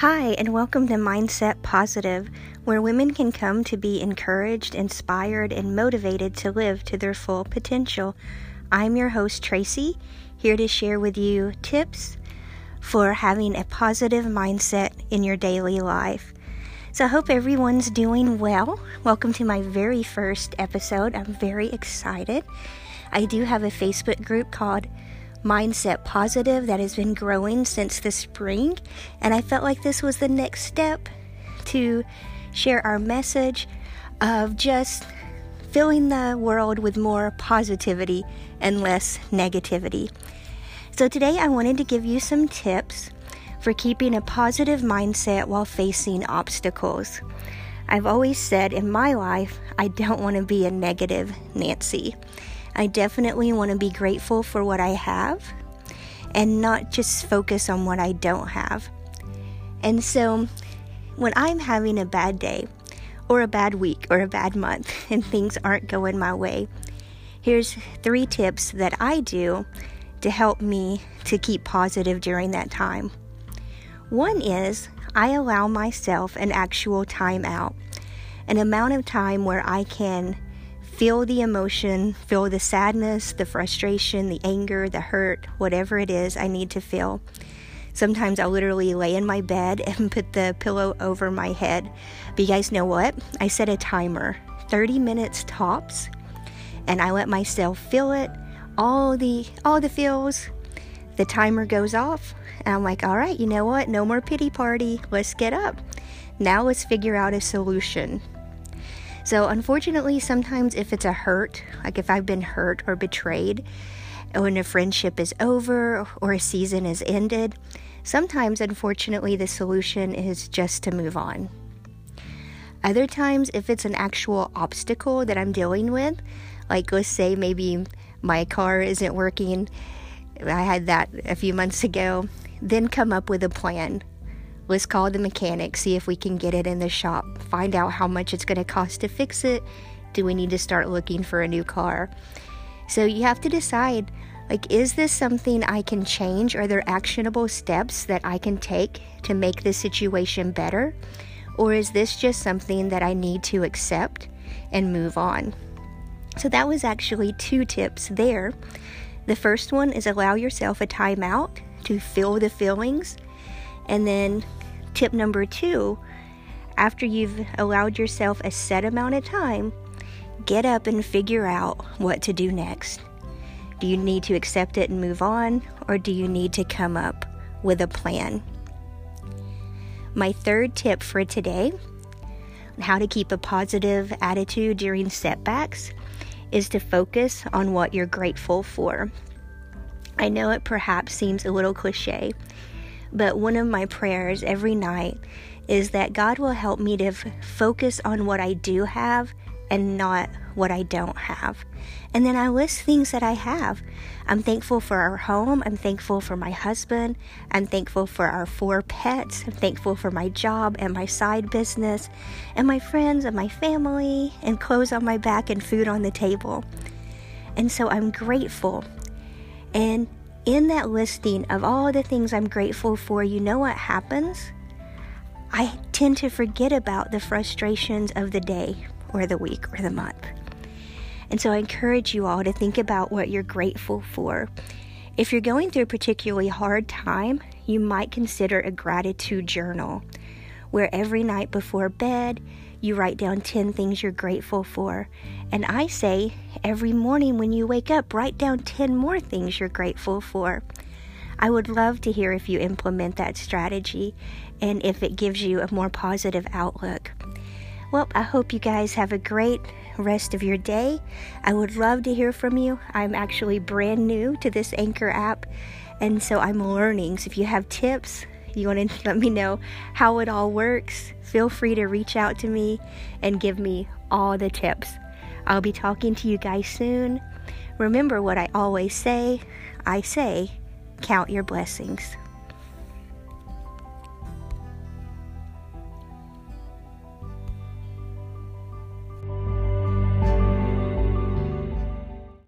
Hi, and welcome to Mindset Positive, where women can come to be encouraged, inspired, and motivated to live to their full potential. I'm your host, Tracy, here to share with you tips for having a positive mindset in your daily life. So, I hope everyone's doing well. Welcome to my very first episode. I'm very excited. I do have a Facebook group called mindset positive that has been growing since the spring. And I felt like this was the next step to share our message of just filling the world with more positivity and less negativity. So, today I wanted to give you some tips for keeping a positive mindset while facing obstacles. I've always said in my life, I don't want to be a negative Nancy. I definitely want to be grateful for what I have and not just focus on what I don't have. And so when I'm having a bad day or a bad week or a bad month and things aren't going my way, here's three tips that I do to help me to keep positive during that time. One is I allow myself an actual time out, an amount of time where I can feel the emotion, feel the sadness, the frustration, the anger, the hurt, whatever it is I need to feel. Sometimes I'll literally lay in my bed and put the pillow over my head. But you guys know what? I set a timer 30 minutes tops, and I let myself feel it, all the all the feels. The timer goes off, and I'm like, all right, you know what? No more pity party. Let's get up. Now let's figure out a solution. So, unfortunately, sometimes if it's a hurt, like if I've been hurt or betrayed, when a friendship is over or a season is ended, sometimes, unfortunately, the solution is just to move on. Other times, if it's an actual obstacle that I'm dealing with, like let's say maybe my car isn't working, I had that a few months ago, then come up with a plan Let's call the mechanic, see if we can get it in the shop, find out how much it's going to cost to fix it. Do we need to start looking for a new car? So you have to decide like, is this something I can change? Are there actionable steps that I can take to make this situation better? Or is this just something that I need to accept and move on? So, that was actually two tips there. The first one is allow yourself a timeout to feel the feelings and then Tip number two after you've allowed yourself a set amount of time, get up and figure out what to do next. Do you need to accept it and move on, or do you need to come up with a plan? My third tip for today how to keep a positive attitude during setbacks is to focus on what you're grateful for. I know it perhaps seems a little cliche, but one of my prayers every night is that God will help me to f- focus on what I do have and not what I don't have. And then I list things that I have. I'm thankful for our home. I'm thankful for my husband. I'm thankful for our four pets. I'm thankful for my job and my side business and my friends and my family and clothes on my back and food on the table. And so I'm grateful. And in that listing of all the things I'm grateful for, you know what happens? I tend to forget about the frustrations of the day or the week or the month. And so I encourage you all to think about what you're grateful for. If you're going through a particularly hard time, you might consider a gratitude journal where every night before bed you write down 10 things you're grateful for. And I say every morning when you wake up, write down 10 more things you're grateful for. I would love to hear if you implement that strategy and if it gives you a more positive outlook. Well, I hope you guys have a great rest of your day. I would love to hear from you. I'm actually brand new to this Anchor app, and so I'm learning. So if you have tips, you want to let me know how it all works, feel free to reach out to me and give me all the tips. I'll be talking to you guys soon. Remember what I always say I say, count your blessings.